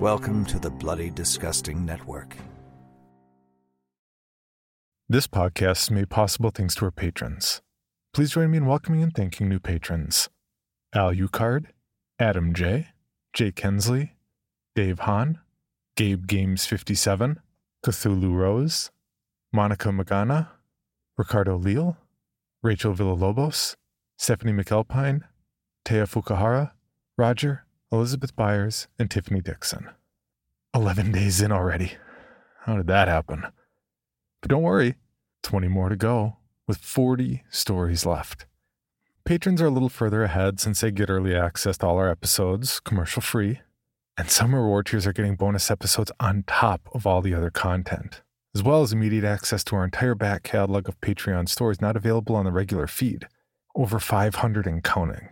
Welcome to the Bloody Disgusting Network. This podcast is made possible thanks to our patrons. Please join me in welcoming and thanking new patrons Alucard, Adam J., Jay Kensley, Dave Hahn, Gabe Games 57, Cthulhu Rose, Monica Magana, Ricardo Leal, Rachel Villalobos, Stephanie McAlpine, Taya Fukuhara, Roger, Elizabeth Byers, and Tiffany Dixon. 11 days in already. How did that happen? But don't worry, 20 more to go, with 40 stories left. Patrons are a little further ahead since they get early access to all our episodes, commercial free, and some reward tiers are getting bonus episodes on top of all the other content, as well as immediate access to our entire back catalog of Patreon stories not available on the regular feed. Over 500 and counting.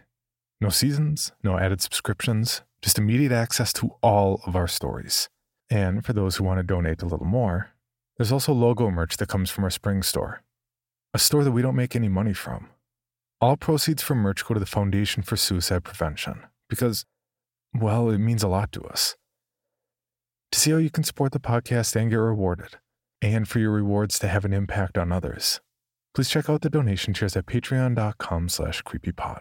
No seasons, no added subscriptions, just immediate access to all of our stories. And for those who want to donate a little more, there's also logo merch that comes from our spring store, a store that we don't make any money from. All proceeds from merch go to the Foundation for Suicide Prevention because, well, it means a lot to us. To see how you can support the podcast and get rewarded, and for your rewards to have an impact on others, please check out the donation tiers at patreon.com slash creepypod.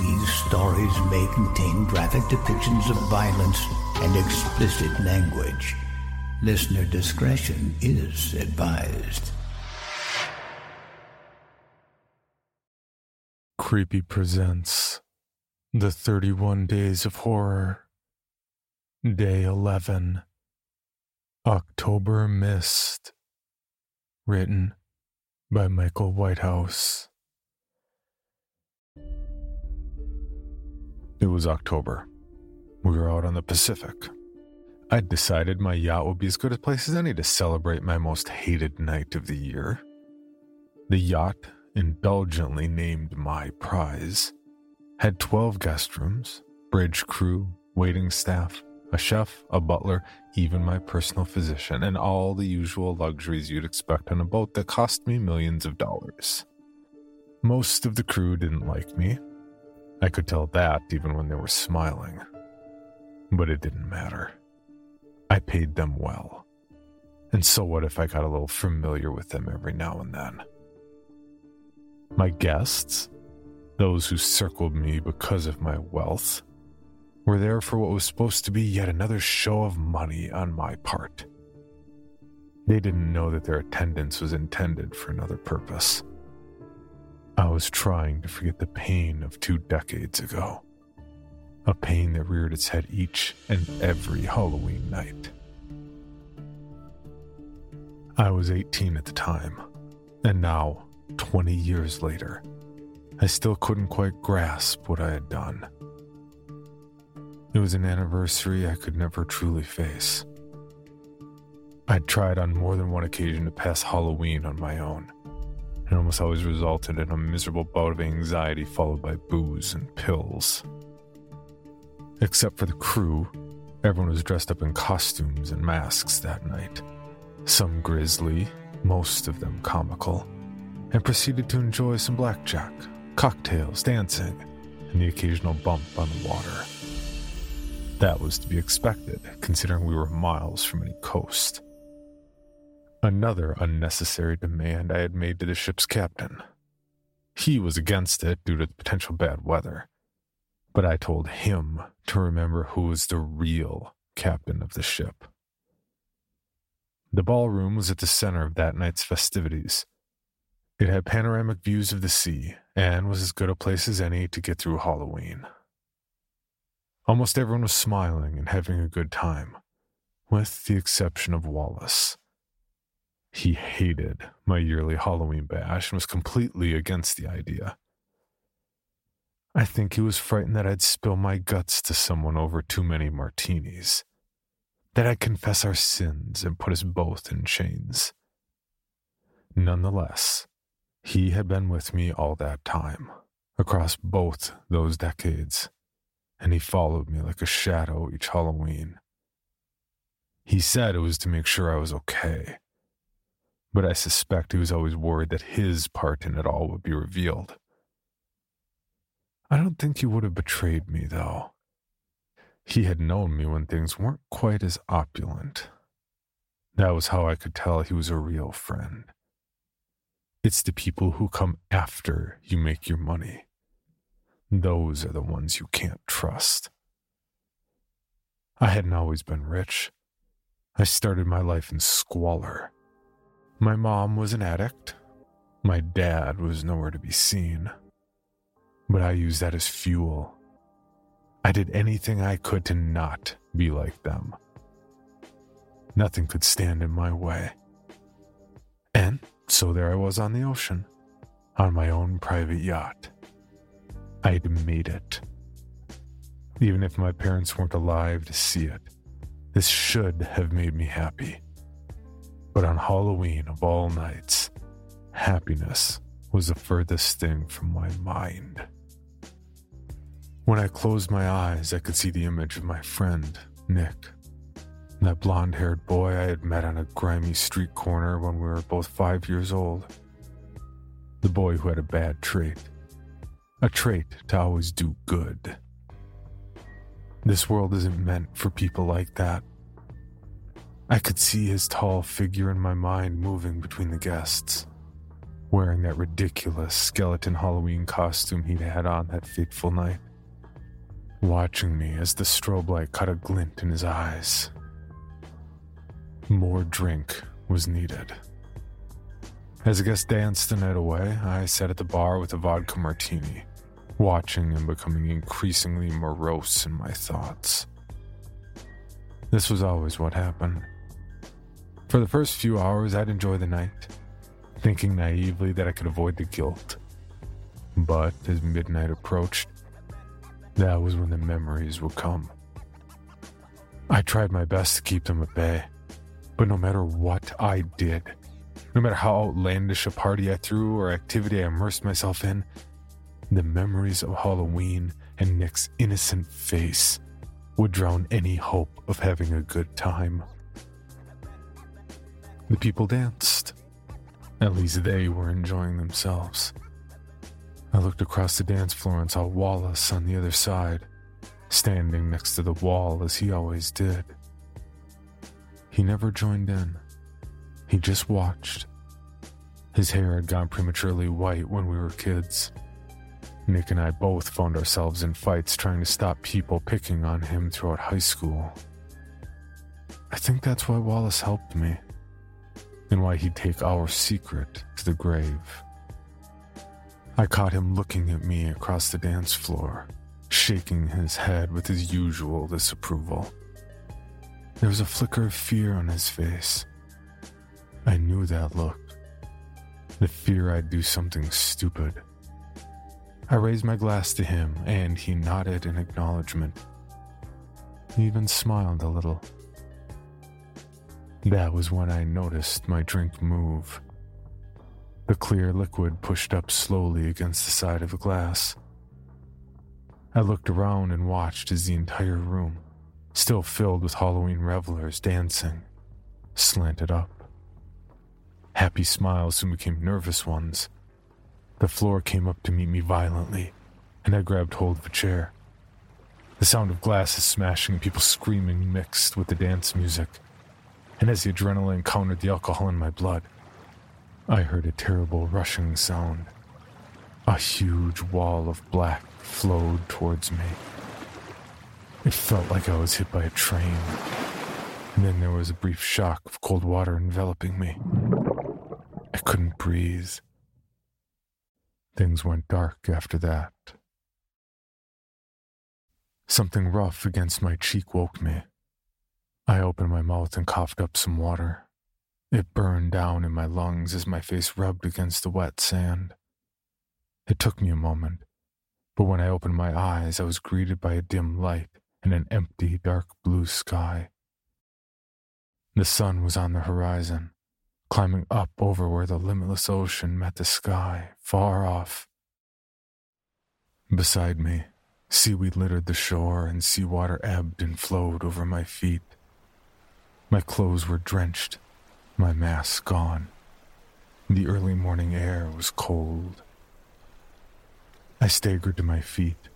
These stories may contain graphic depictions of violence and explicit language. Listener discretion is advised. Creepy presents The 31 Days of Horror, Day 11, October Mist. Written by Michael Whitehouse. It was October. We were out on the Pacific. I'd decided my yacht would be as good a place as any to celebrate my most hated night of the year. The yacht, indulgently named My Prize, had 12 guest rooms, bridge crew, waiting staff, a chef, a butler, even my personal physician, and all the usual luxuries you'd expect on a boat that cost me millions of dollars. Most of the crew didn't like me. I could tell that even when they were smiling. But it didn't matter. I paid them well. And so what if I got a little familiar with them every now and then? My guests, those who circled me because of my wealth, were there for what was supposed to be yet another show of money on my part. They didn't know that their attendance was intended for another purpose. I was trying to forget the pain of two decades ago. A pain that reared its head each and every Halloween night. I was 18 at the time, and now, 20 years later, I still couldn't quite grasp what I had done. It was an anniversary I could never truly face. I'd tried on more than one occasion to pass Halloween on my own, and almost always resulted in a miserable bout of anxiety followed by booze and pills. Except for the crew, everyone was dressed up in costumes and masks that night. Some grisly, most of them comical, and proceeded to enjoy some blackjack, cocktails, dancing, and the occasional bump on the water. That was to be expected, considering we were miles from any coast. Another unnecessary demand I had made to the ship's captain. He was against it due to the potential bad weather, but I told him to remember who was the real captain of the ship. The ballroom was at the center of that night's festivities. It had panoramic views of the sea and was as good a place as any to get through Halloween. Almost everyone was smiling and having a good time, with the exception of Wallace. He hated my yearly Halloween bash and was completely against the idea. I think he was frightened that I'd spill my guts to someone over too many martinis, that I'd confess our sins and put us both in chains. Nonetheless, he had been with me all that time, across both those decades, and he followed me like a shadow each Halloween. He said it was to make sure I was okay, but I suspect he was always worried that his part in it all would be revealed. I don't think he would have betrayed me, though. He had known me when things weren't quite as opulent. That was how I could tell he was a real friend. It's the people who come after you make your money. Those are the ones you can't trust. I hadn't always been rich. I started my life in squalor. My mom was an addict. My dad was nowhere to be seen. But I used that as fuel. I did anything I could to not be like them. Nothing could stand in my way. And so there I was on the ocean, on my own private yacht. I'd made it. Even if my parents weren't alive to see it, this should have made me happy. But on Halloween of all nights, happiness was the furthest thing from my mind. When I closed my eyes, I could see the image of my friend, Nick. That blonde haired boy I had met on a grimy street corner when we were both five years old. The boy who had a bad trait. A trait to always do good. This world isn't meant for people like that. I could see his tall figure in my mind moving between the guests, wearing that ridiculous skeleton Halloween costume he'd had on that fateful night, watching me as the strobe light caught a glint in his eyes. More drink was needed. As the guests danced the night away, I sat at the bar with a vodka martini, watching and becoming increasingly morose in my thoughts. This was always what happened. For the first few hours, I'd enjoy the night, thinking naively that I could avoid the guilt. But as midnight approached, that was when the memories would come. I tried my best to keep them at bay, but no matter what I did, no matter how outlandish a party I threw or activity I immersed myself in, the memories of Halloween and Nick's innocent face would drown any hope of having a good time. The people danced. At least they were enjoying themselves. I looked across the dance floor and saw Wallace on the other side, standing next to the wall as he always did. He never joined in, he just watched. His hair had gone prematurely white when we were kids. Nick and I both found ourselves in fights trying to stop people picking on him throughout high school. I think that's why Wallace helped me and why he'd take our secret to the grave. I caught him looking at me across the dance floor, shaking his head with his usual disapproval. There was a flicker of fear on his face. I knew that look. The fear I'd do something stupid. I raised my glass to him, and he nodded in acknowledgement. He even smiled a little. That was when I noticed my drink move. The clear liquid pushed up slowly against the side of the glass. I looked around and watched as the entire room, still filled with Halloween revelers dancing, slanted up. Happy smiles soon became nervous ones. The floor came up to meet me violently, and I grabbed hold of a chair. The sound of glasses smashing and people screaming mixed with the dance music and as the adrenaline countered the alcohol in my blood, I heard a terrible rushing sound. A huge wall of black flowed towards me. It felt like I was hit by a train. And then there was a brief shock of cold water enveloping me. I couldn't breathe. Things went dark after that. Something rough against my cheek woke me. I opened my mouth and coughed up some water. It burned down in my lungs as my face rubbed against the wet sand. It took me a moment, but when I opened my eyes, I was greeted by a dim light and an empty, dark blue sky. The sun was on the horizon, climbing up over where the limitless ocean met the sky, far off. Beside me, seaweed littered the shore and seawater ebbed and flowed over my feet. My clothes were drenched, my mask gone. The early morning air was cold. I staggered to my feet.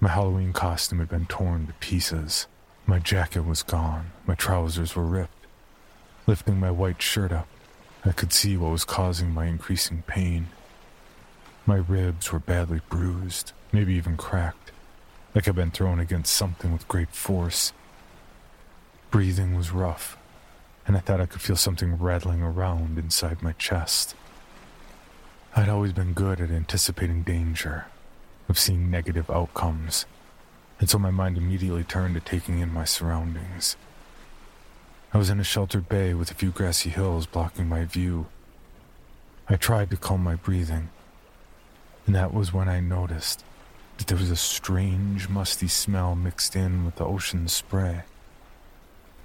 My Halloween costume had been torn to pieces. My jacket was gone. My trousers were ripped. Lifting my white shirt up, I could see what was causing my increasing pain. My ribs were badly bruised, maybe even cracked, like I'd been thrown against something with great force. Breathing was rough, and I thought I could feel something rattling around inside my chest. I'd always been good at anticipating danger, of seeing negative outcomes, and so my mind immediately turned to taking in my surroundings. I was in a sheltered bay with a few grassy hills blocking my view. I tried to calm my breathing, and that was when I noticed that there was a strange, musty smell mixed in with the ocean spray.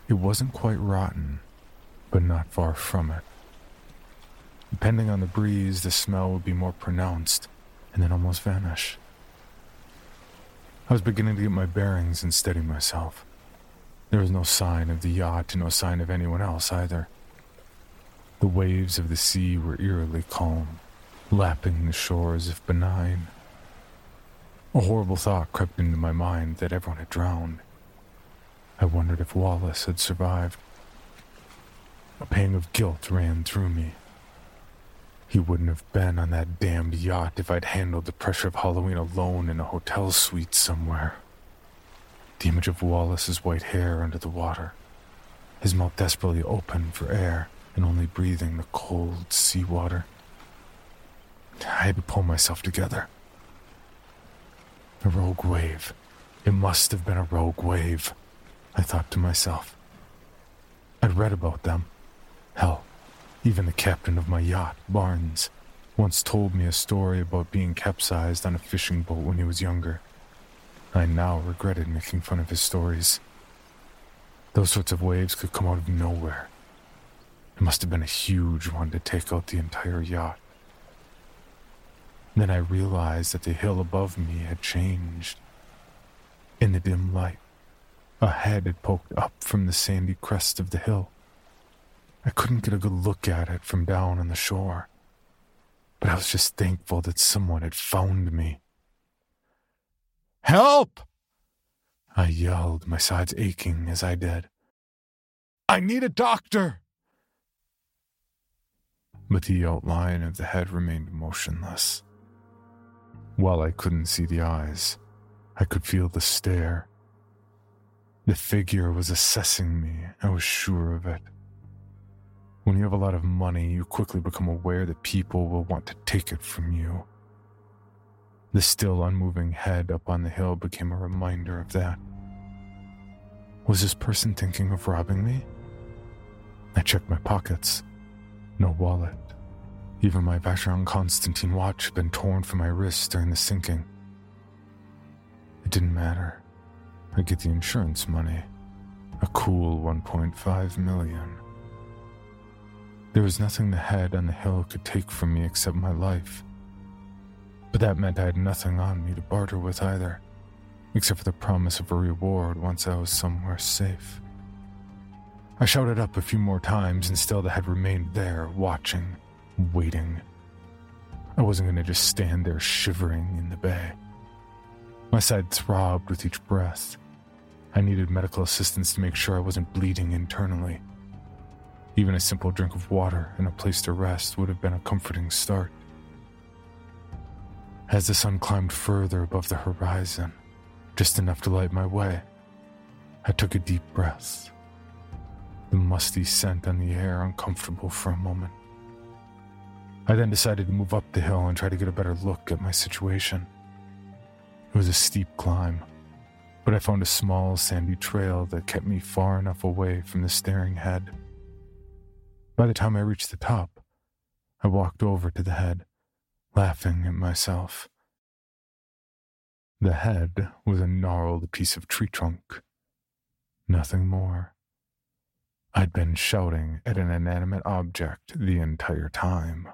It wasn't quite rotten, but not far from it. Depending on the breeze, the smell would be more pronounced and then almost vanish. I was beginning to get my bearings and steady myself. There was no sign of the yacht and no sign of anyone else either. The waves of the sea were eerily calm, lapping the shore as if benign. A horrible thought crept into my mind that everyone had drowned. I wondered if Wallace had survived. A pang of guilt ran through me. He wouldn't have been on that damned yacht if I'd handled the pressure of Halloween alone in a hotel suite somewhere. The image of Wallace's white hair under the water, his mouth desperately open for air and only breathing the cold sea water. I had to pull myself together. A rogue wave. It must have been a rogue wave. I thought to myself. I'd read about them. Hell, even the captain of my yacht, Barnes, once told me a story about being capsized on a fishing boat when he was younger. I now regretted making fun of his stories. Those sorts of waves could come out of nowhere. It must have been a huge one to take out the entire yacht. Then I realized that the hill above me had changed. In the dim light, a head had poked up from the sandy crest of the hill. I couldn't get a good look at it from down on the shore, but I was just thankful that someone had found me. Help! I yelled, my sides aching as I did. I need a doctor! But the outline of the head remained motionless. While I couldn't see the eyes, I could feel the stare the figure was assessing me, I was sure of it. When you have a lot of money, you quickly become aware that people will want to take it from you. The still unmoving head up on the hill became a reminder of that. Was this person thinking of robbing me? I checked my pockets. No wallet. Even my Vacheron Constantin watch had been torn from my wrist during the sinking. It didn't matter. I'd get the insurance money. A cool 1.5 million. There was nothing the head on the hill could take from me except my life. But that meant I had nothing on me to barter with either, except for the promise of a reward once I was somewhere safe. I shouted up a few more times, and still the head remained there, watching, waiting. I wasn't going to just stand there shivering in the bay. My side throbbed with each breath. I needed medical assistance to make sure I wasn't bleeding internally. Even a simple drink of water and a place to rest would have been a comforting start. As the sun climbed further above the horizon, just enough to light my way, I took a deep breath the musty scent on the air uncomfortable for a moment. I then decided to move up the hill and try to get a better look at my situation. It was a steep climb, but I found a small sandy trail that kept me far enough away from the staring head. By the time I reached the top, I walked over to the head, laughing at myself. The head was a gnarled piece of tree trunk. Nothing more. I'd been shouting at an inanimate object the entire time.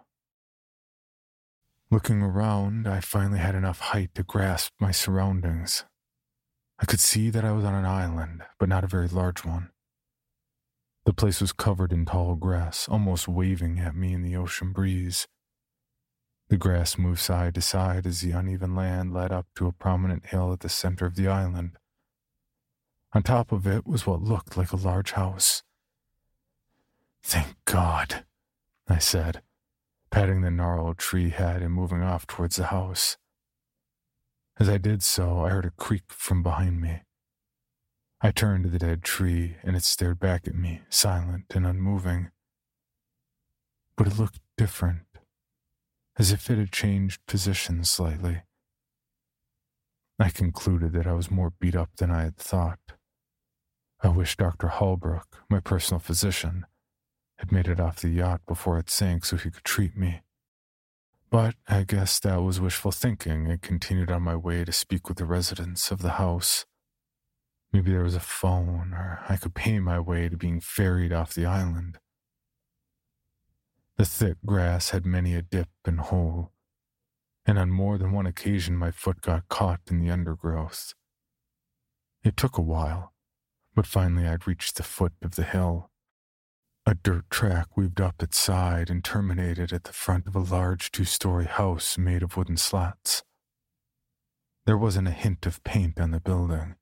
Looking around, I finally had enough height to grasp my surroundings. I could see that I was on an island, but not a very large one. The place was covered in tall grass, almost waving at me in the ocean breeze. The grass moved side to side as the uneven land led up to a prominent hill at the center of the island. On top of it was what looked like a large house. Thank God, I said, patting the gnarled tree head and moving off towards the house. As I did so, I heard a creak from behind me. I turned to the dead tree, and it stared back at me, silent and unmoving. But it looked different, as if it had changed position slightly. I concluded that I was more beat up than I had thought. I wished Dr. Holbrook, my personal physician, had made it off the yacht before it sank so he could treat me. But I guess that was wishful thinking and continued on my way to speak with the residents of the house. Maybe there was a phone, or I could pay my way to being ferried off the island. The thick grass had many a dip and hole, and on more than one occasion my foot got caught in the undergrowth. It took a while, but finally I'd reached the foot of the hill. A dirt track weaved up its side and terminated at the front of a large two story house made of wooden slats. There wasn't a hint of paint on the building.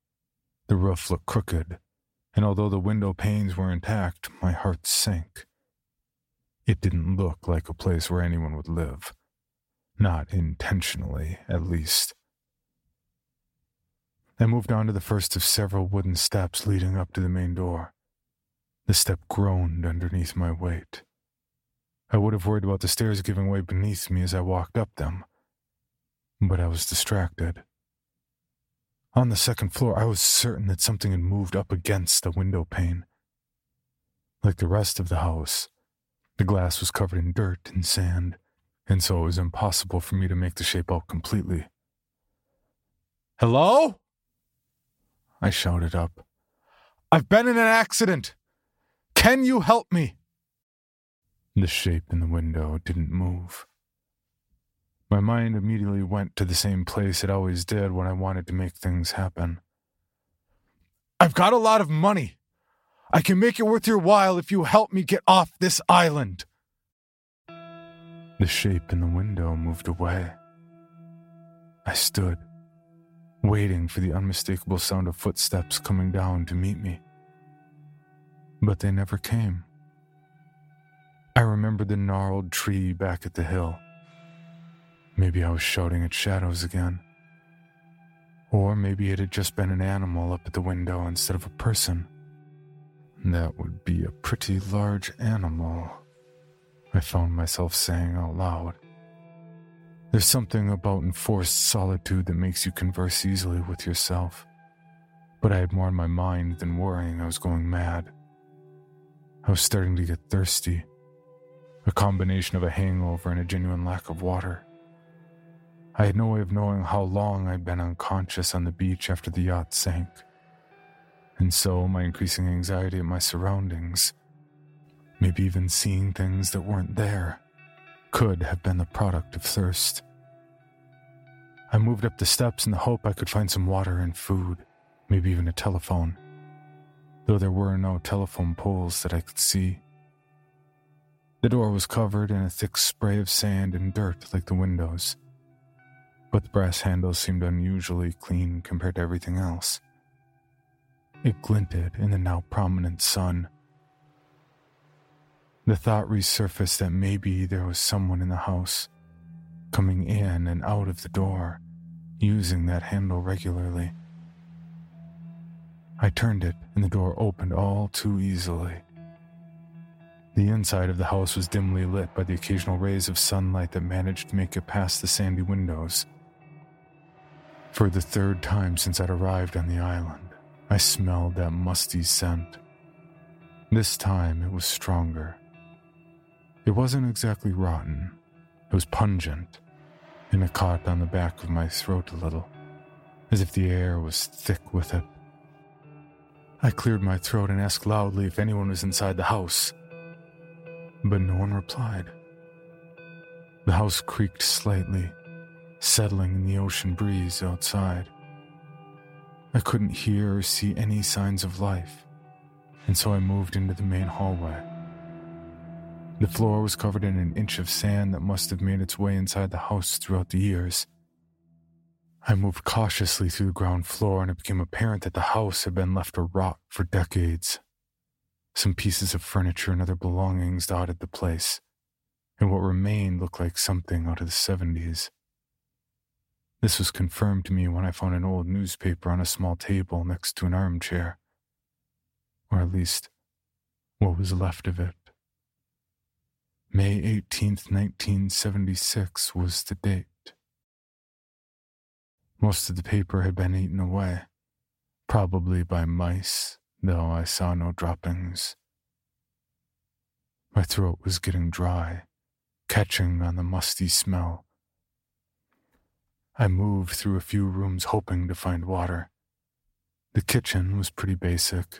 The roof looked crooked, and although the window panes were intact, my heart sank. It didn't look like a place where anyone would live. Not intentionally, at least. I moved on to the first of several wooden steps leading up to the main door. The step groaned underneath my weight. I would have worried about the stairs giving way beneath me as I walked up them, but I was distracted. On the second floor, I was certain that something had moved up against the window pane. Like the rest of the house, the glass was covered in dirt and sand, and so it was impossible for me to make the shape out completely. Hello? I shouted up. I've been in an accident! Can you help me? The shape in the window didn't move. My mind immediately went to the same place it always did when I wanted to make things happen. I've got a lot of money. I can make it worth your while if you help me get off this island. The shape in the window moved away. I stood, waiting for the unmistakable sound of footsteps coming down to meet me but they never came. I remembered the gnarled tree back at the hill. Maybe I was shouting at shadows again. Or maybe it had just been an animal up at the window instead of a person. That would be a pretty large animal, I found myself saying out loud. There's something about enforced solitude that makes you converse easily with yourself. But I had more on my mind than worrying I was going mad. I was starting to get thirsty, a combination of a hangover and a genuine lack of water. I had no way of knowing how long I'd been unconscious on the beach after the yacht sank. And so, my increasing anxiety at my surroundings, maybe even seeing things that weren't there, could have been the product of thirst. I moved up the steps in the hope I could find some water and food, maybe even a telephone, though there were no telephone poles that I could see. The door was covered in a thick spray of sand and dirt like the windows, but the brass handle seemed unusually clean compared to everything else. It glinted in the now prominent sun. The thought resurfaced that maybe there was someone in the house, coming in and out of the door, using that handle regularly. I turned it, and the door opened all too easily. The inside of the house was dimly lit by the occasional rays of sunlight that managed to make it past the sandy windows. For the third time since I'd arrived on the island, I smelled that musty scent. This time it was stronger. It wasn't exactly rotten, it was pungent, and it caught on the back of my throat a little, as if the air was thick with it. I cleared my throat and asked loudly if anyone was inside the house, but no one replied. The house creaked slightly, settling in the ocean breeze outside. I couldn't hear or see any signs of life, and so I moved into the main hallway. The floor was covered in an inch of sand that must have made its way inside the house throughout the years. I moved cautiously through the ground floor, and it became apparent that the house had been left to rot for decades. Some pieces of furniture and other belongings dotted the place, and what remained looked like something out of the 70s. This was confirmed to me when I found an old newspaper on a small table next to an armchair, or at least what was left of it. May 18th, 1976 was the date. Most of the paper had been eaten away, probably by mice, though I saw no droppings. My throat was getting dry, catching on the musty smell. I moved through a few rooms hoping to find water. The kitchen was pretty basic.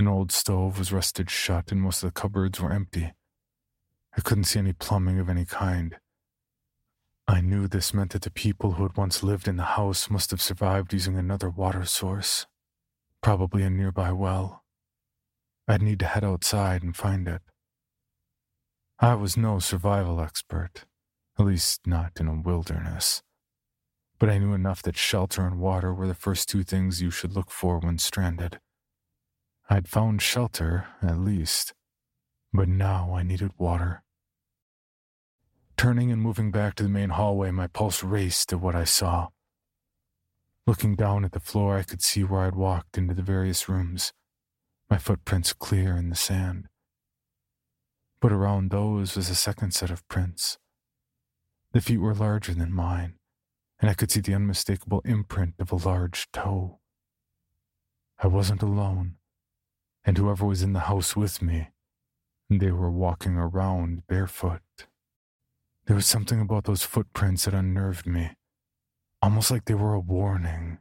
An old stove was rusted shut, and most of the cupboards were empty. I couldn't see any plumbing of any kind. I knew this meant that the people who had once lived in the house must have survived using another water source, probably a nearby well. I'd need to head outside and find it. I was no survival expert, at least not in a wilderness, but I knew enough that shelter and water were the first two things you should look for when stranded. I'd found shelter, at least, but now I needed water. Turning and moving back to the main hallway, my pulse raced at what I saw. Looking down at the floor, I could see where I'd walked into the various rooms, my footprints clear in the sand. But around those was a second set of prints. The feet were larger than mine, and I could see the unmistakable imprint of a large toe. I wasn't alone, and whoever was in the house with me they were walking around barefoot. There was something about those footprints that unnerved me, almost like they were a warning.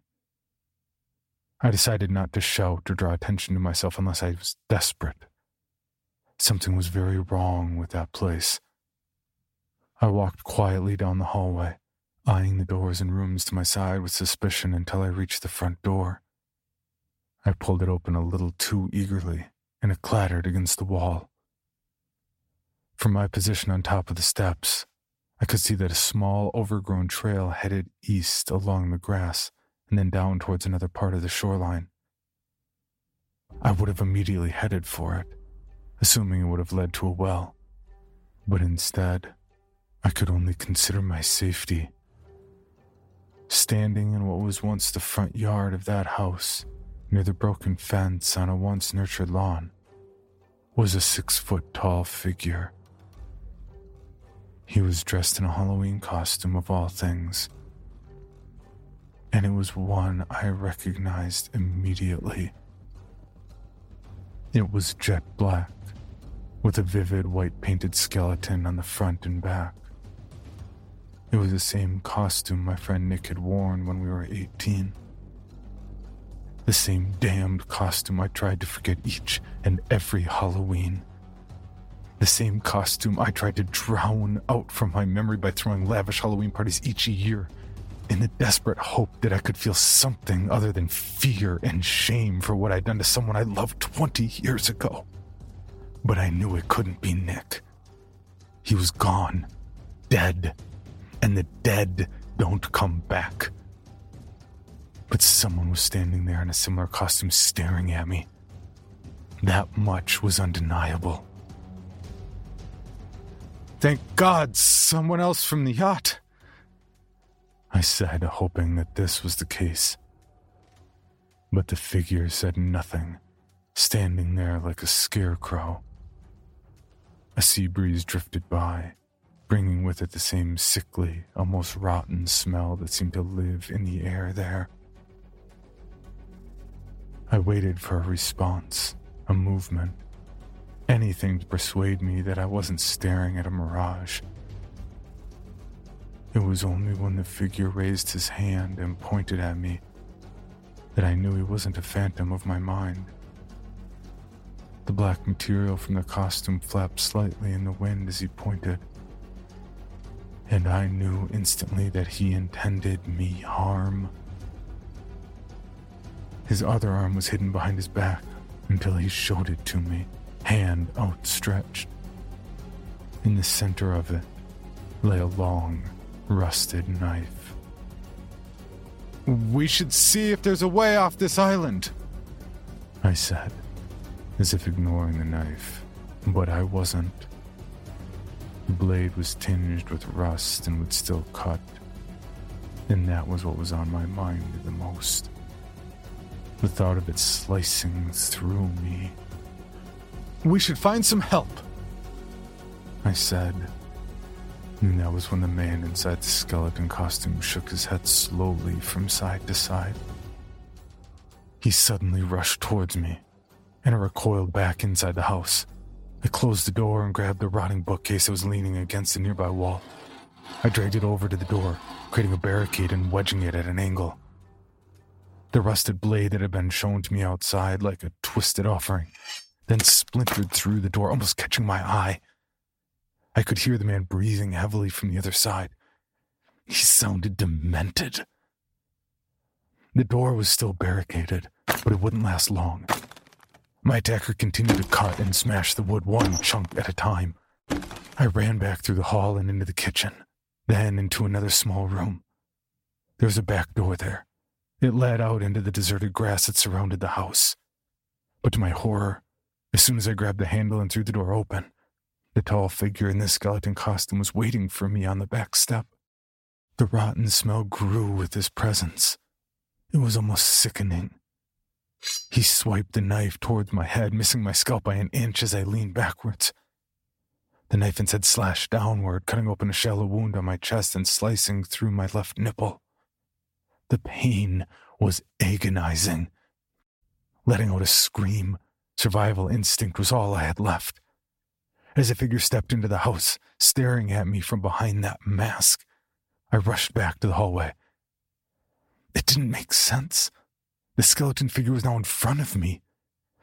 I decided not to shout or draw attention to myself unless I was desperate. Something was very wrong with that place. I walked quietly down the hallway, eyeing the doors and rooms to my side with suspicion until I reached the front door. I pulled it open a little too eagerly, and it clattered against the wall. From my position on top of the steps, I could see that a small, overgrown trail headed east along the grass and then down towards another part of the shoreline. I would have immediately headed for it, assuming it would have led to a well. But instead, I could only consider my safety. Standing in what was once the front yard of that house, near the broken fence on a once nurtured lawn, was a six foot tall figure He was dressed in a Halloween costume of all things. And it was one I recognized immediately. It was jet black, with a vivid white painted skeleton on the front and back. It was the same costume my friend Nick had worn when we were 18. The same damned costume I tried to forget each and every Halloween. The same costume I tried to drown out from my memory by throwing lavish Halloween parties each year in the desperate hope that I could feel something other than fear and shame for what I'd done to someone I loved 20 years ago. But I knew it couldn't be Nick. He was gone, dead and the dead don't come back. But someone was standing there in a similar costume staring at me. That much was undeniable. Thank God, someone else from the yacht. I said, hoping that this was the case. But the figure said nothing, standing there like a scarecrow. A sea breeze drifted by, bringing with it the same sickly, almost rotten smell that seemed to live in the air there. I waited for a response, a movement, anything to persuade me that I wasn't staring at a mirage. It was only when the figure raised his hand and pointed at me that I knew he wasn't a phantom of my mind. The black material from the costume flapped slightly in the wind as he pointed and I knew instantly that he intended me harm. His other arm was hidden behind his back until he showed it to me, hand outstretched. In the center of it lay a long, rusted knife. We should see if there's a way off this island, I said, as if ignoring the knife, but I wasn't. The blade was tinged with rust and would still cut. And that was what was on my mind the most. The thought of it slicing through me. We should find some help, I said. And that was when the man inside the skeleton costume shook his head slowly from side to side. He suddenly rushed towards me, and I recoiled back inside the house. I closed the door and grabbed the rotting bookcase that was leaning against the nearby wall. I dragged it over to the door, creating a barricade and wedging it at an angle. The rusted blade that had been shown to me outside like a twisted offering then splintered through the door, almost catching my eye. I could hear the man breathing heavily from the other side. He sounded demented. The door was still barricaded, but it wouldn't last long. My attacker continued to cut and smash the wood one chunk at a time. I ran back through the hall and into the kitchen, then into another small room. There was a back door there. It led out into the deserted grass that surrounded the house. But to my horror, as soon as I grabbed the handle and threw the door open, the tall figure in the skeleton costume was waiting for me on the back step. The rotten smell grew with his presence. It was almost sickening. He swiped the knife towards my head, missing my scalp by an inch as I leaned backwards. The knife instead slashed downward, cutting open a shallow wound on my chest and slicing through my left nipple. The pain was agonizing. Letting out a scream, survival instinct was all I had left. As a figure stepped into the house, staring at me from behind that mask, I rushed back to the hallway. It didn't make sense. The skeleton figure was now in front of me,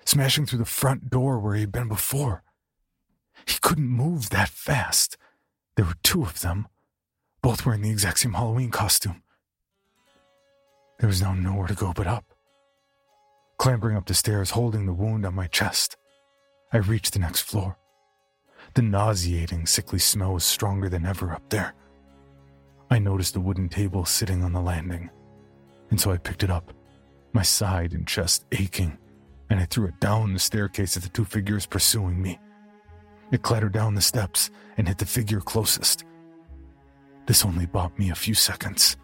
smashing through the front door where he had been before. He couldn't move that fast. There were two of them, both wearing the exact same Halloween costume. There was now nowhere to go but up. Clambering up the stairs, holding the wound on my chest, I reached the next floor. The nauseating, sickly smell was stronger than ever up there. I noticed a wooden table sitting on the landing, and so I picked it up my side and chest aching, and I threw it down the staircase at the two figures pursuing me. It clattered down the steps and hit the figure closest. This only bought me a few seconds.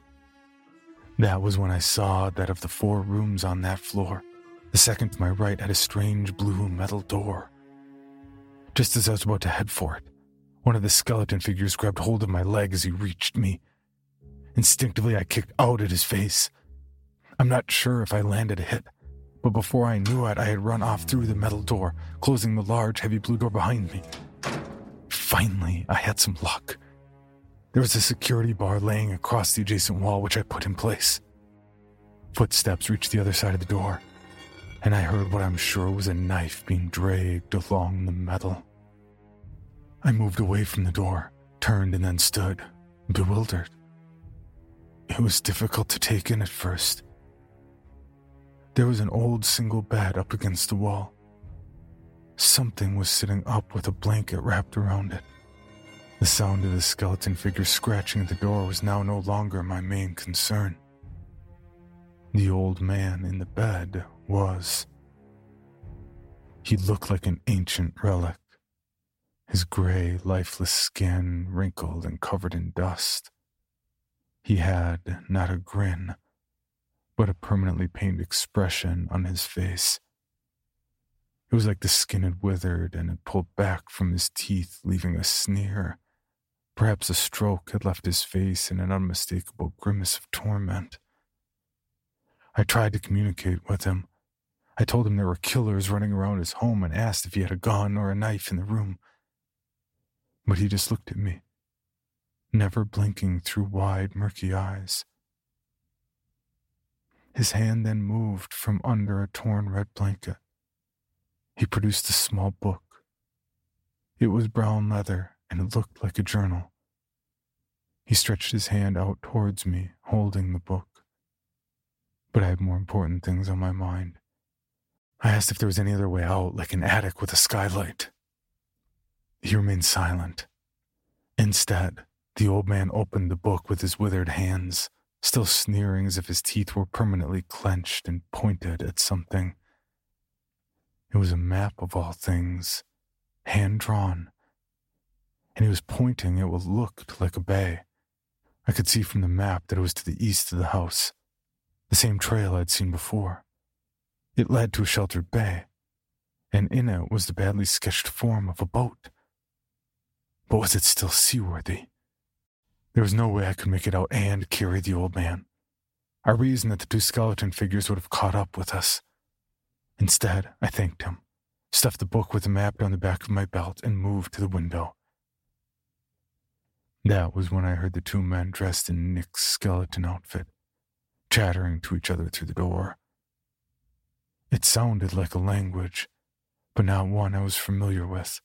That was when I saw that of the four rooms on that floor, the second to my right had a strange blue metal door. Just as I was about to head for it, One of the skeleton figures grabbed hold of my leg as he reached me. Instinctively, I kicked out at his face. I'm not sure if I landed a hit, but before I knew it, I had run off through the metal door, closing the large, heavy blue door behind me. Finally, I had some luck. There was a security bar laying across the adjacent wall, which I put in place. Footsteps reached the other side of the door, and I heard what I'm sure was a knife being dragged along the metal. I moved away from the door, turned, and then stood, bewildered. It was difficult to take in at first. There was an old single bed up against the wall. Something was sitting up with a blanket wrapped around it. The sound of the skeleton figure scratching at the door was now no longer my main concern. The old man in the bed was. He looked like an ancient relic, his gray, lifeless skin wrinkled and covered in dust. He had not a grin, but a permanently pained expression on his face. It was like the skin had withered and had pulled back from his teeth, leaving a sneer. Perhaps a stroke had left his face in an unmistakable grimace of torment. I tried to communicate with him. I told him there were killers running around his home and asked if he had a gun or a knife in the room. But he just looked at me never blinking through wide, murky eyes. His hand then moved from under a torn red blanket. He produced a small book. It was brown leather and it looked like a journal. He stretched his hand out towards me, holding the book. But I had more important things on my mind. I asked if there was any other way out, like an attic with a skylight. He remained silent. Instead, the old man opened the book with his withered hands, still sneering as if his teeth were permanently clenched and pointed at something. It was a map of all things, hand drawn, and he was pointing at what looked like a bay. I could see from the map that it was to the east of the house, the same trail I'd seen before. It led to a sheltered bay, and in it was the badly sketched form of a boat. But was it still seaworthy? There was no way I could make it out and carry the old man. I reasoned that the two skeleton figures would have caught up with us. Instead, I thanked him, stuffed the book with the map down the back of my belt, and moved to the window. That was when I heard the two men dressed in Nick's skeleton outfit, chattering to each other through the door. It sounded like a language, but not one I was familiar with.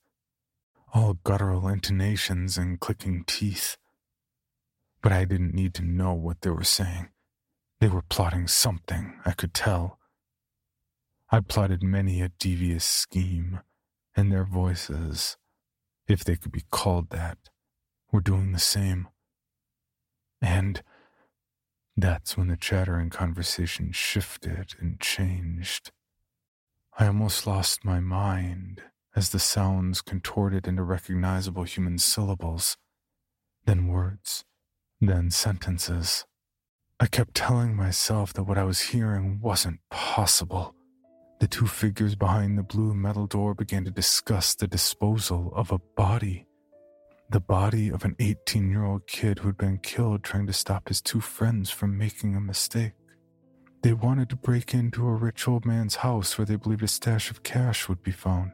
All guttural intonations and clicking teeth but I didn't need to know what they were saying. They were plotting something, I could tell. I'd plotted many a devious scheme, and their voices, if they could be called that, were doing the same. And that's when the chattering conversation shifted and changed. I almost lost my mind as the sounds contorted into recognizable human syllables, then words, then sentences. I kept telling myself that what I was hearing wasn't possible. The two figures behind the blue metal door began to discuss the disposal of a body. The body of an 18 year old kid who'd been killed trying to stop his two friends from making a mistake. They wanted to break into a rich old man's house where they believed a stash of cash would be found.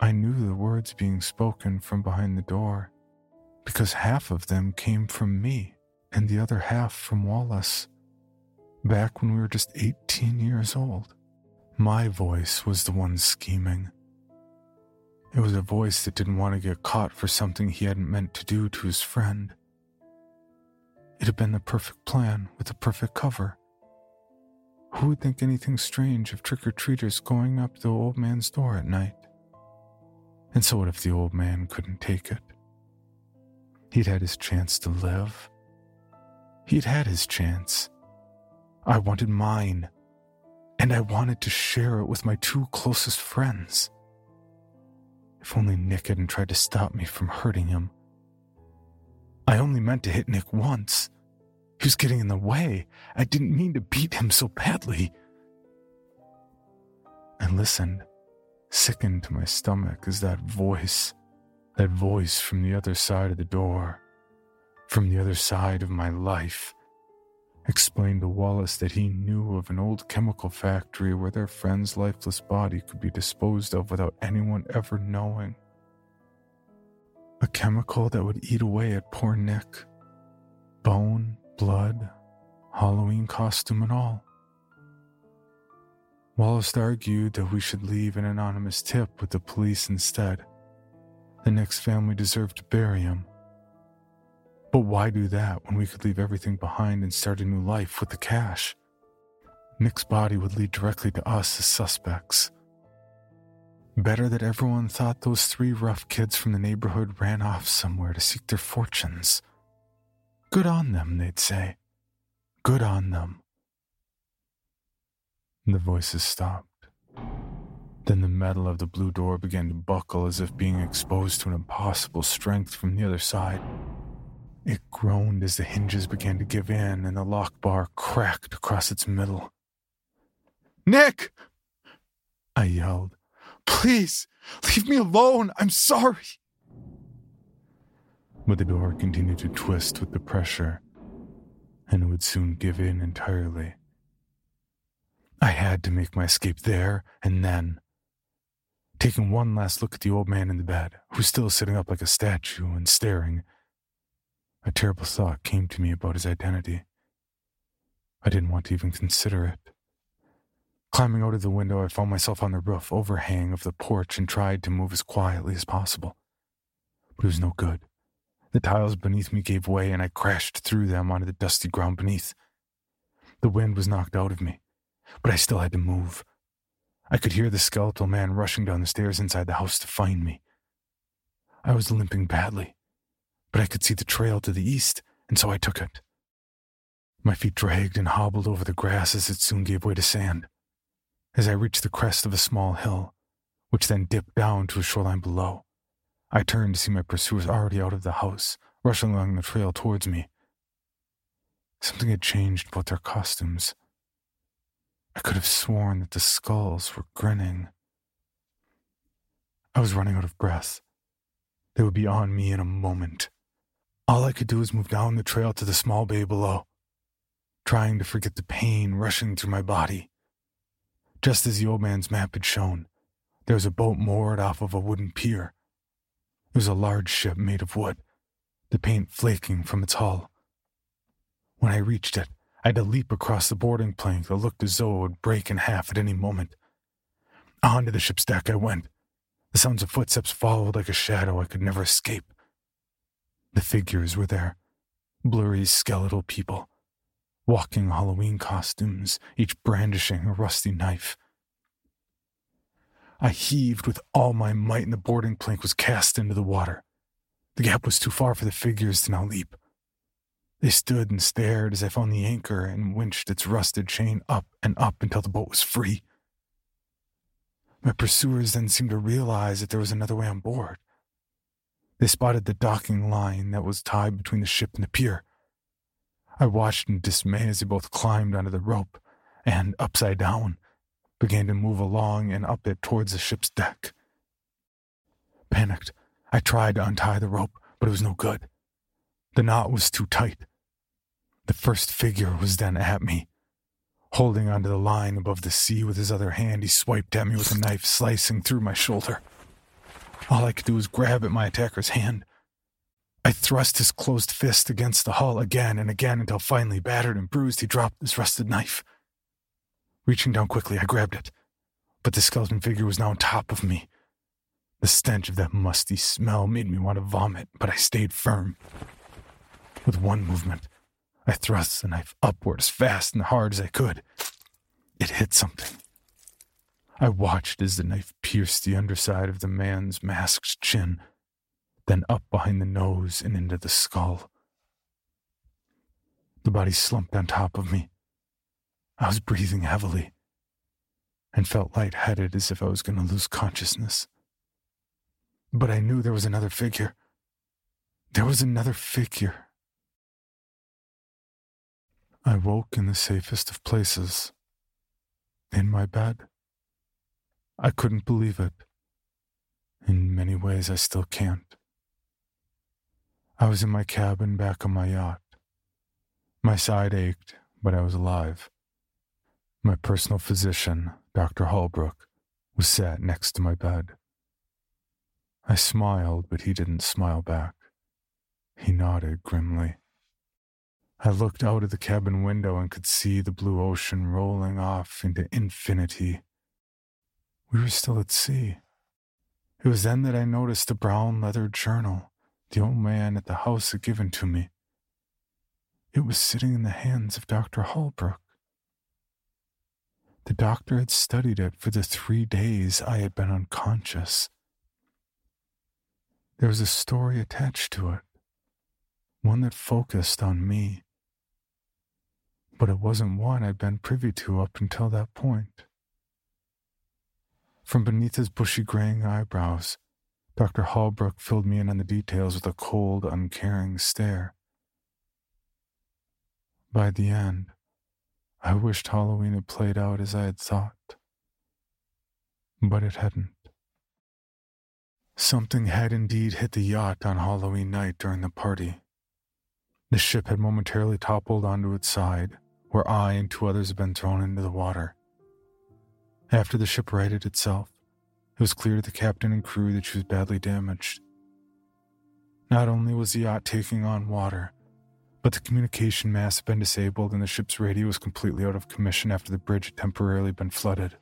I knew the words being spoken from behind the door because half of them came from me and the other half from Wallace. Back when we were just 18 years old, my voice was the one scheming. It was a voice that didn't want to get caught for something he hadn't meant to do to his friend. It had been the perfect plan with the perfect cover. Who would think anything strange of trick or treaters going up the old man's door at night? And so, what if the old man couldn't take it? He'd had his chance to live. He'd had his chance. I wanted mine, and I wanted to share it with my two closest friends. If only Nick hadn't tried to stop me from hurting him. I only meant to hit Nick once. He was getting in the way. I didn't mean to beat him so badly. I listened, sickened to my stomach as that voice That voice from the other side of the door, from the other side of my life, explained to Wallace that he knew of an old chemical factory where their friend's lifeless body could be disposed of without anyone ever knowing. A chemical that would eat away at poor Nick. Bone, blood, Halloween costume, and all. Wallace argued that we should leave an anonymous tip with the police instead. The Nick's family deserved to bury him. But why do that when we could leave everything behind and start a new life with the cash? Nick's body would lead directly to us as suspects. Better that everyone thought those three rough kids from the neighborhood ran off somewhere to seek their fortunes. Good on them, they'd say. Good on them. The voices stopped. Then the metal of the blue door began to buckle as if being exposed to an impossible strength from the other side. It groaned as the hinges began to give in and the lock bar cracked across its middle. Nick! I yelled. Please, leave me alone. I'm sorry. But the door continued to twist with the pressure, and it would soon give in entirely. I had to make my escape there and then. Taking one last look at the old man in the bed, who's still sitting up like a statue and staring, a terrible thought came to me about his identity. I didn't want to even consider it. Climbing out of the window, I found myself on the roof overhang of the porch and tried to move as quietly as possible. But it was no good. The tiles beneath me gave way and I crashed through them onto the dusty ground beneath. The wind was knocked out of me, but I still had to move. I could hear the skeletal man rushing down the stairs inside the house to find me. I was limping badly, but I could see the trail to the east, and so I took it. My feet dragged and hobbled over the grass as it soon gave way to sand. As I reached the crest of a small hill, which then dipped down to a shoreline below, I turned to see my pursuers already out of the house, rushing along the trail towards me. Something had changed about their costumes. I could have sworn that the skulls were grinning. I was running out of breath. They would be on me in a moment. All I could do was move down the trail to the small bay below, trying to forget the pain rushing through my body. Just as the old man's map had shown, there was a boat moored off of a wooden pier. It was a large ship made of wood, the paint flaking from its hull. When I reached it, I had to leap across the boarding plank that looked as though it would break in half at any moment. Onto the ship's deck I went. The sounds of footsteps followed like a shadow I could never escape. The figures were there, blurry skeletal people, walking Halloween costumes, each brandishing a rusty knife. I heaved with all my might, and the boarding plank was cast into the water. The gap was too far for the figures to now leap. They stood and stared as I found the anchor and winched its rusted chain up and up until the boat was free. My pursuers then seemed to realize that there was another way on board. They spotted the docking line that was tied between the ship and the pier. I watched in dismay as they both climbed onto the rope and, upside down, began to move along and up it towards the ship's deck. Panicked, I tried to untie the rope, but it was no good. The knot was too tight. The first figure was then at me. Holding onto the line above the sea with his other hand, he swiped at me with a knife slicing through my shoulder. All I could do was grab at my attacker's hand. I thrust his closed fist against the hull again and again until finally, battered and bruised, he dropped his rusted knife. Reaching down quickly, I grabbed it, but the skeleton figure was now on top of me. The stench of that musty smell made me want to vomit, but I stayed firm. With one movement, I thrust the knife upward as fast and hard as I could. It hit something. I watched as the knife pierced the underside of the man's masked chin, then up behind the nose and into the skull. The body slumped on top of me. I was breathing heavily and felt lightheaded as if I was going to lose consciousness. But I knew there was another figure. There was another figure I woke in the safest of places. In my bed. I couldn't believe it. In many ways, I still can't. I was in my cabin back on my yacht. My side ached, but I was alive. My personal physician, Dr. Holbrook, was sat next to my bed. I smiled, but he didn't smile back. He nodded grimly. I looked out of the cabin window and could see the blue ocean rolling off into infinity. We were still at sea. It was then that I noticed the brown leather journal the old man at the house had given to me. It was sitting in the hands of Dr. Holbrook. The doctor had studied it for the three days I had been unconscious. There was a story attached to it, one that focused on me. But it wasn't one I'd been privy to up until that point. From beneath his bushy graying eyebrows, Dr. Holbrook filled me in on the details with a cold, uncaring stare. By the end, I wished Halloween had played out as I had thought. But it hadn't. Something had indeed hit the yacht on Halloween night during the party. The ship had momentarily toppled onto its side, where I and two others had been thrown into the water. After the ship righted itself, it was clear to the captain and crew that she was badly damaged. Not only was the yacht taking on water, but the communication mast had been disabled and the ship's radio was completely out of commission after the bridge had temporarily been flooded.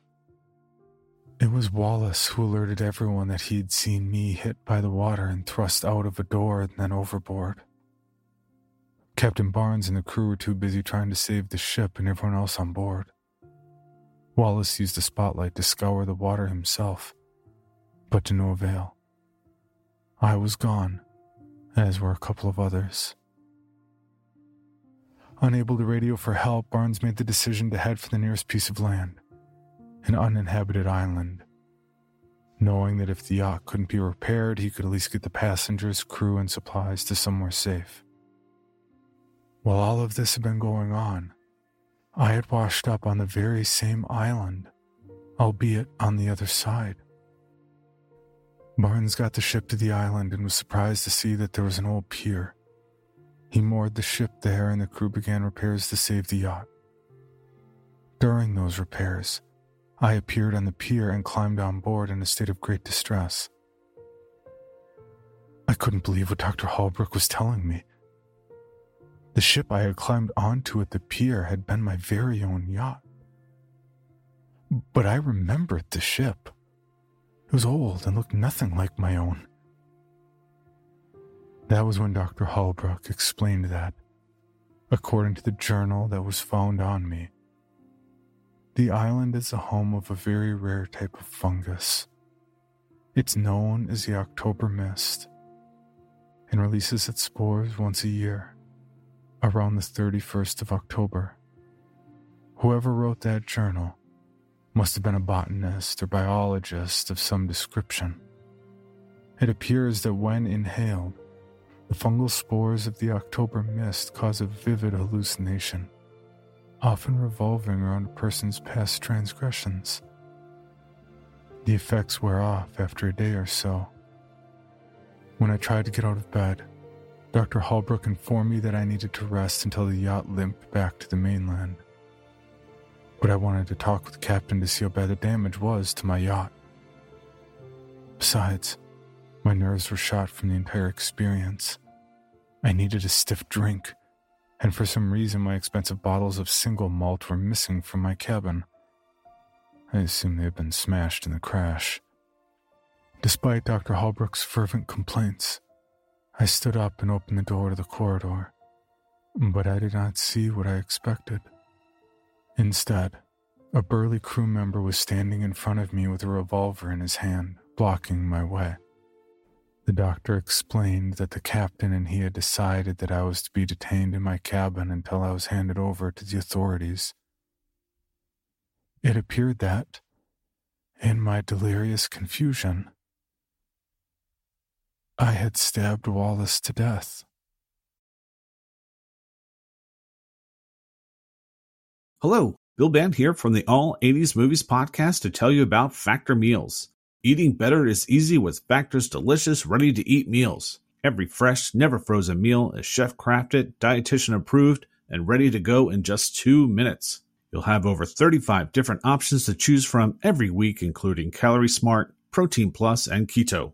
It was Wallace who alerted everyone that he had seen me hit by the water and thrust out of a door and then overboard. Captain Barnes and the crew were too busy trying to save the ship and everyone else on board. Wallace used the spotlight to scour the water himself but to no avail. I was gone, as were a couple of others. Unable to radio for help, Barnes made the decision to head for the nearest piece of land, an uninhabited island. Knowing that if the yacht couldn't be repaired, he could at least get the passengers, crew, and supplies to somewhere safe. While all of this had been going on, I had washed up on the very same island, albeit on the other side. Barnes got the ship to the island and was surprised to see that there was an old pier. He moored the ship there and the crew began repairs to save the yacht. During those repairs, I appeared on the pier and climbed on board in a state of great distress. I couldn't believe what Dr. Holbrook was telling me. The ship I had climbed onto at the pier had been my very own yacht. But I remembered the ship. It was old and looked nothing like my own. That was when Dr. Holbrook explained that, according to the journal that was found on me, the island is the home of a very rare type of fungus. It's known as the October mist and releases its spores once a year, around the 31st of October. Whoever wrote that journal must have been a botanist or biologist of some description. It appears that when inhaled, the fungal spores of the October mist cause a vivid hallucination, often revolving around a person's past transgressions. The effects wear off after a day or so. When I tried to get out of bed, Dr. Holbrook informed me that I needed to rest until the yacht limped back to the mainland but I wanted to talk with the captain to see how bad the damage was to my yacht. Besides, my nerves were shot from the entire experience. I needed a stiff drink, and for some reason, my expensive bottles of single malt were missing from my cabin. I assume they had been smashed in the crash. Despite Dr. Holbrook's fervent complaints, I stood up and opened the door to the corridor, but I did not see what I expected. Instead, a burly crew member was standing in front of me with a revolver in his hand, blocking my way. The doctor explained that the captain and he had decided that I was to be detained in my cabin until I was handed over to the authorities. It appeared that, in my delirious confusion, I had stabbed Wallace to death. Hello, Bill Band here from the All 80s Movies podcast to tell you about Factor Meals. Eating better is easy with Factor's delicious, ready to eat meals. Every fresh, never frozen meal is chef crafted, dietitian approved, and ready to go in just two minutes. You'll have over 35 different options to choose from every week, including Calorie Smart, Protein Plus, and Keto.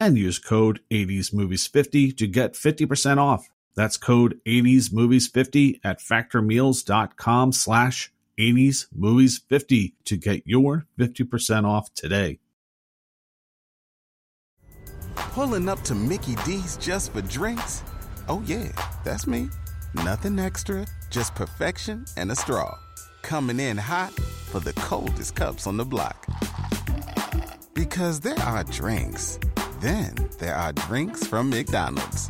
and use code 80smovies50 to get 50% off. That's code 80smovies50 at factormeals.com slash 80smovies50 to get your 50% off today. Pulling up to Mickey D's just for drinks? Oh yeah, that's me. Nothing extra, just perfection and a straw coming in hot for the coldest cups on the block. Because there are drinks, then there are drinks from McDonald's.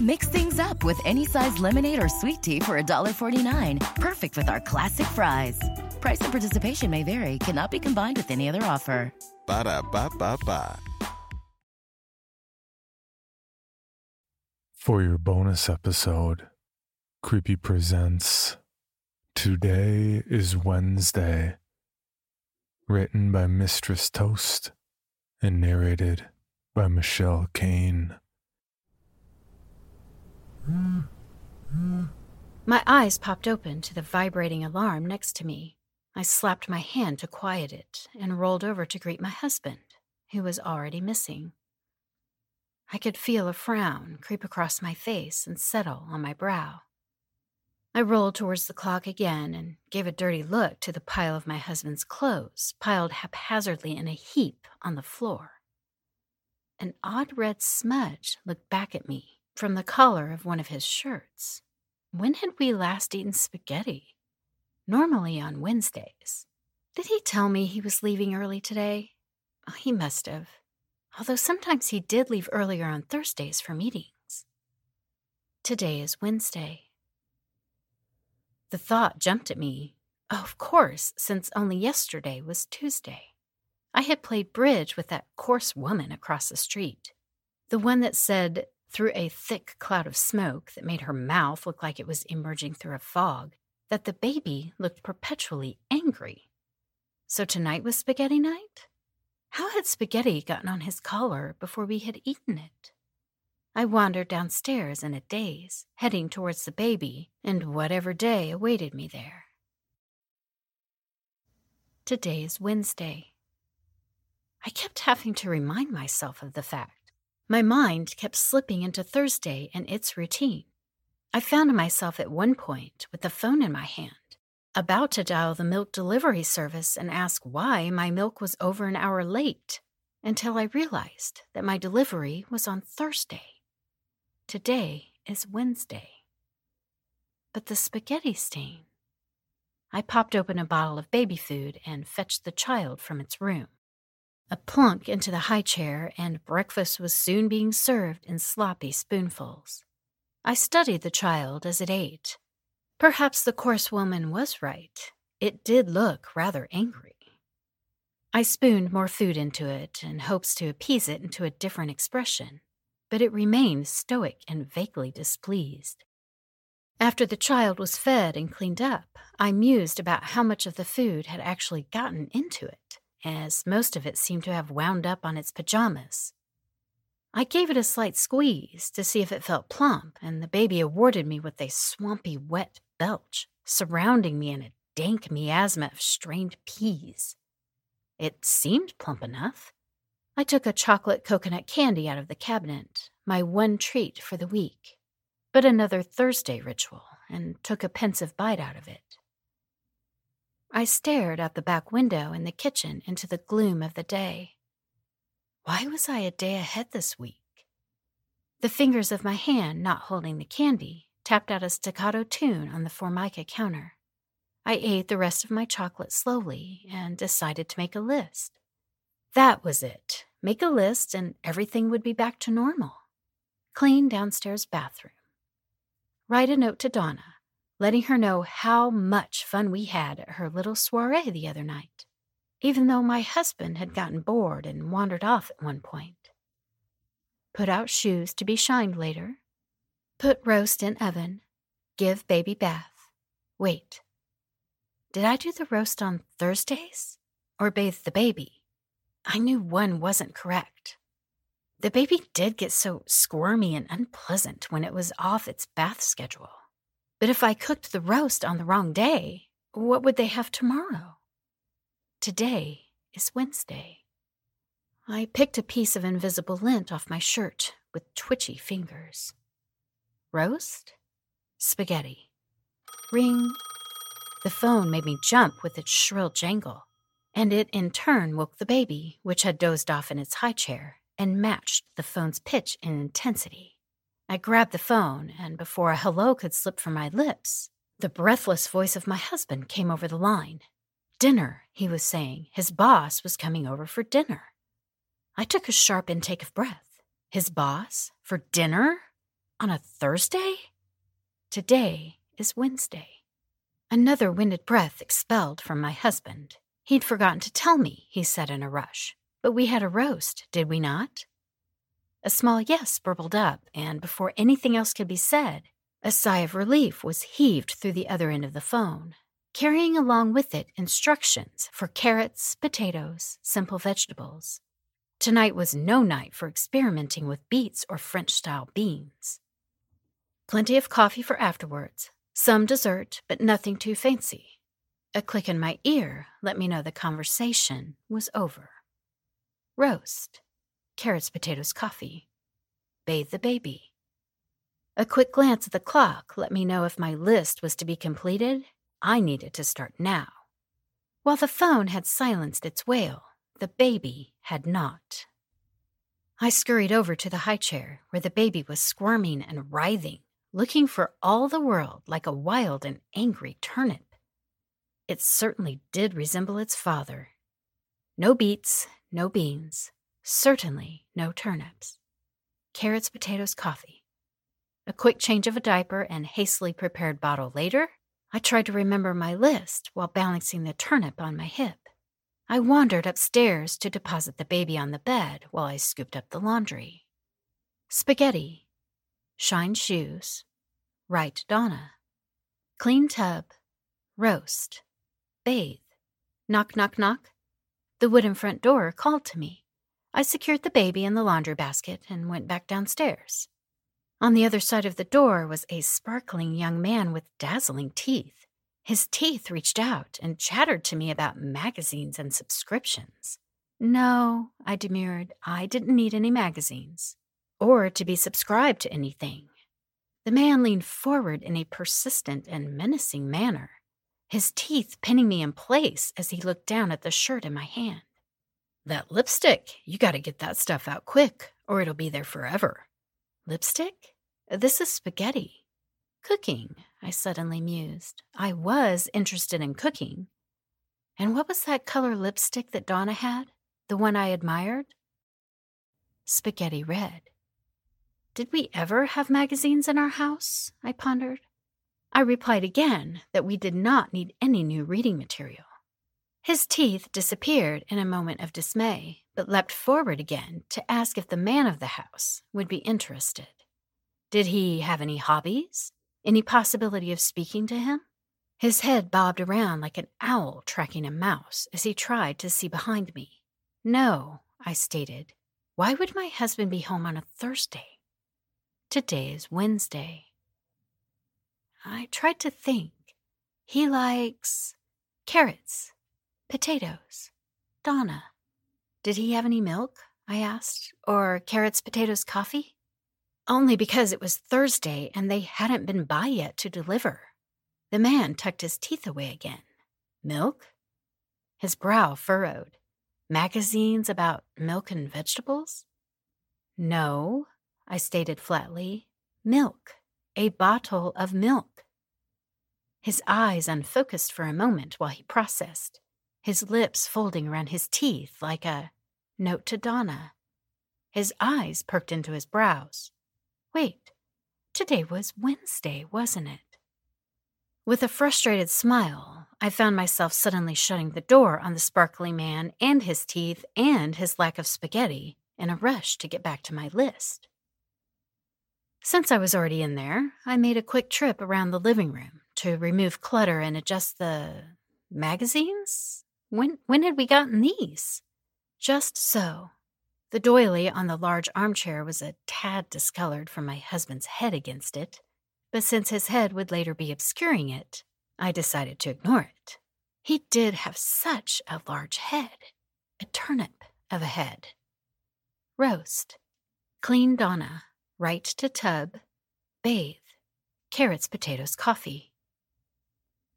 Mix things up with any size lemonade or sweet tea for $1.49. Perfect with our classic fries. Price and participation may vary, cannot be combined with any other offer. Ba da ba ba ba. For your bonus episode, Creepy Presents Today is Wednesday. Written by Mistress Toast and narrated by Michelle Kane. My eyes popped open to the vibrating alarm next to me. I slapped my hand to quiet it and rolled over to greet my husband, who was already missing. I could feel a frown creep across my face and settle on my brow. I rolled towards the clock again and gave a dirty look to the pile of my husband's clothes piled haphazardly in a heap on the floor. An odd red smudge looked back at me from the collar of one of his shirts. When had we last eaten spaghetti? Normally on Wednesdays. Did he tell me he was leaving early today? Oh, he must have although sometimes he did leave earlier on Thursdays for meetings. Today is Wednesday. The thought jumped at me. Oh, of course, since only yesterday was Tuesday. I had played bridge with that coarse woman across the street, the one that said, through a thick cloud of smoke that made her mouth look like it was emerging through a fog, that the baby looked perpetually angry. So tonight was spaghetti night? How had spaghetti gotten on his collar before we had eaten it? I wandered downstairs in a daze, heading towards the baby and whatever day awaited me there. Today is Wednesday. I kept having to remind myself of the fact. My mind kept slipping into Thursday and its routine. I found myself at one point with the phone in my hand about to dial the milk delivery service and ask why my milk was over an hour late until I realized that my delivery was on Thursday. Today is Wednesday. But the spaghetti stain. I popped open a bottle of baby food and fetched the child from its room. A plunk into the high chair, and breakfast was soon being served in sloppy spoonfuls. I studied the child as it ate Perhaps the coarse woman was right. It did look rather angry. I spooned more food into it in hopes to appease it into a different expression, but it remained stoic and vaguely displeased. After the child was fed and cleaned up, I mused about how much of the food had actually gotten into it, as most of it seemed to have wound up on its pajamas. I gave it a slight squeeze to see if it felt plump, and the baby awarded me with a swampy, wet belch, surrounding me in a dank miasma of strained peas. It seemed plump enough. I took a chocolate coconut candy out of the cabinet, my one treat for the week, but another Thursday ritual, and took a pensive bite out of it. I stared out the back window in the kitchen into the gloom of the day. Why was I a day ahead this week? The fingers of my hand not holding the candy tapped out a staccato tune on the formica counter. I ate the rest of my chocolate slowly and decided to make a list. That was it. Make a list and everything would be back to normal. Clean downstairs bathroom, write a note to Donna, letting her know how much fun we had at her little soiree the other night, even though my husband had gotten bored and wandered off at one point. Put out shoes to be shined later. Put roast in oven. Give baby bath. Wait. Did I do the roast on Thursdays? Or bathe the baby? I knew one wasn't correct. The baby did get so squirmy and unpleasant when it was off its bath schedule. But if I cooked the roast on the wrong day, what would they have tomorrow? Today is Wednesday. I picked a piece of invisible lint off my shirt with twitchy fingers. Roast? Spaghetti. Ring. The phone made me jump with its shrill jangle, and it in turn woke the baby, which had dozed off in its high chair and matched the phone's pitch in intensity. I grabbed the phone, and before a hello could slip from my lips, the breathless voice of my husband came over the line. Dinner, he was saying. His boss was coming over for dinner. I took a sharp intake of breath. His boss? For dinner? On a Thursday? Today is Wednesday. Another winded breath expelled from my husband. He'd forgotten to tell me, he said in a rush. But we had a roast, did we not? A small yes burbled up, and before anything else could be said, a sigh of relief was heaved through the other end of the phone, carrying along with it instructions for carrots, potatoes, simple vegetables. Tonight was no night for experimenting with beets or French style beans. Plenty of coffee for afterwards, some dessert, but nothing too fancy. A click in my ear let me know the conversation was over roast, carrots, potatoes, coffee, bathe the baby. A quick glance at the clock let me know if my list was to be completed, I needed to start now. While the phone had silenced its wail, the baby had not. I scurried over to the high chair where the baby was squirming and writhing, looking for all the world like a wild and angry turnip. It certainly did resemble its father. No beets, no beans, certainly no turnips. Carrots, potatoes, coffee. A quick change of a diaper and hastily prepared bottle later, I tried to remember my list while balancing the turnip on my hip. I wandered upstairs to deposit the baby on the bed while I scooped up the laundry. Spaghetti, shine shoes, write Donna, clean tub, roast, bathe, knock, knock, knock, the wooden front door called to me. I secured the baby in the laundry basket and went back downstairs. On the other side of the door was a sparkling young man with dazzling teeth. His teeth reached out and chattered to me about magazines and subscriptions. No, I demurred, I didn't need any magazines, or to be subscribed to anything. The man leaned forward in a persistent and menacing manner his teeth pinning me in place as he looked down at the shirt in my hand. That lipstick, you gotta get that stuff out quick, or it'll be there forever. Lipstick? This is spaghetti. Cooking, I suddenly mused. I was interested in cooking. And what was that color lipstick that Donna had? The one I admired? Spaghetti red. Did we ever have magazines in our house? I pondered. I replied again that we did not need any new reading material. His teeth disappeared in a moment of dismay, but leapt forward again to ask if the man of the house would be interested. Did he have any hobbies? Any possibility of speaking to him? His head bobbed around like an owl tracking a mouse as he tried to see behind me. No, I stated. Why would my husband be home on a Thursday? Today is Wednesday. I tried to think. He likes carrots, potatoes, Donna. Did he have any milk? I asked. Or carrots, potatoes, coffee? Only because it was Thursday and they hadn't been by yet to deliver. The man tucked his teeth away again. Milk? His brow furrowed. Magazines about milk and vegetables? No, I stated flatly. Milk. A bottle of milk. His eyes unfocused for a moment while he processed, his lips folding around his teeth like a note to Donna. His eyes perked into his brows. Wait, Today was Wednesday, wasn't it? With a frustrated smile, I found myself suddenly shutting the door on the sparkly man and his teeth and his lack of spaghetti in a rush to get back to my list. Since I was already in there, I made a quick trip around the living room to remove clutter and adjust the magazines. When when had we gotten these? Just so. The doily on the large armchair was a tad discolored from my husband's head against it, but since his head would later be obscuring it, I decided to ignore it. He did have such a large head, a turnip of a head. Roast, clean Donna, right to tub, bathe, carrots, potatoes, coffee.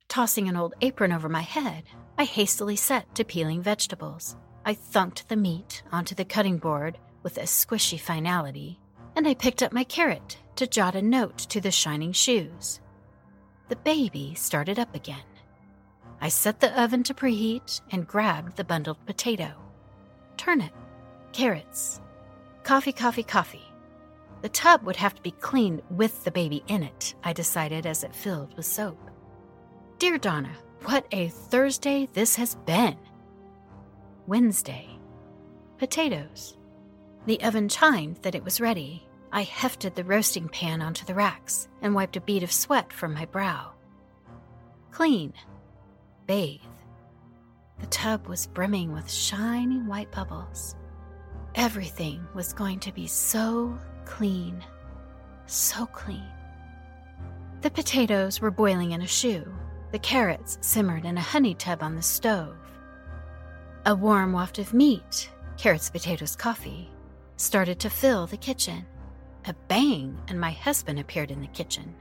Tossing an old apron over my head, I hastily set to peeling vegetables. I thunked the meat onto the cutting board with a squishy finality, and I picked up my carrot to jot a note to the shining shoes. The baby started up again. I set the oven to preheat and grabbed the bundled potato, turnip, carrots, coffee, coffee, coffee. The tub would have to be cleaned with the baby in it, I decided as it filled with soap. Dear Donna, what a Thursday this has been! Wednesday. Potatoes. The oven chimed that it was ready, I hefted the roasting pan onto the racks and wiped a bead of sweat from my brow. Clean. Bathe. The tub was brimming with shining white bubbles. Everything was going to be so clean. So clean. The potatoes were boiling in a shoe. The carrots simmered in a honey tub on the stove. A warm waft of meat, carrots, potatoes, coffee, started to fill the kitchen. A bang, and my husband appeared in the kitchen,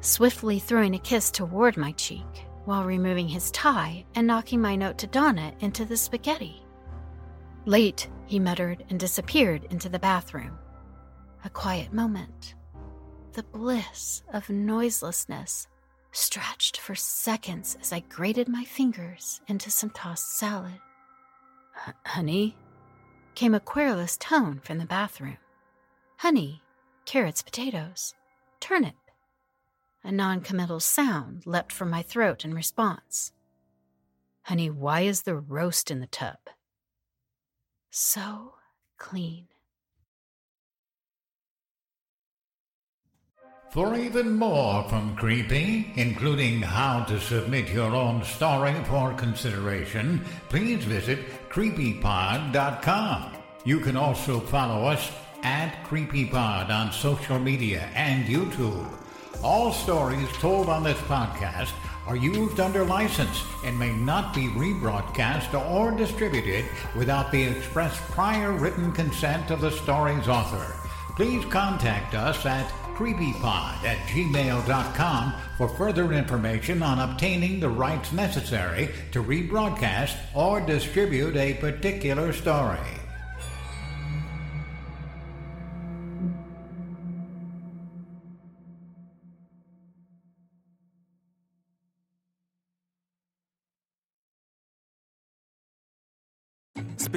swiftly throwing a kiss toward my cheek while removing his tie and knocking my note to Donna into the spaghetti. Late, he muttered and disappeared into the bathroom. A quiet moment. The bliss of noiselessness stretched for seconds as I grated my fingers into some tossed salad. Honey? came a querulous tone from the bathroom. Honey, carrots, potatoes, turnip. A noncommittal sound leapt from my throat in response. Honey, why is the roast in the tub? So clean. For even more from Creepy, including how to submit your own story for consideration, please visit creepypod.com. You can also follow us at CreepyPod on social media and YouTube. All stories told on this podcast are used under license and may not be rebroadcast or distributed without the express prior written consent of the story's author. Please contact us at creepypod at gmail.com for further information on obtaining the rights necessary to rebroadcast or distribute a particular story.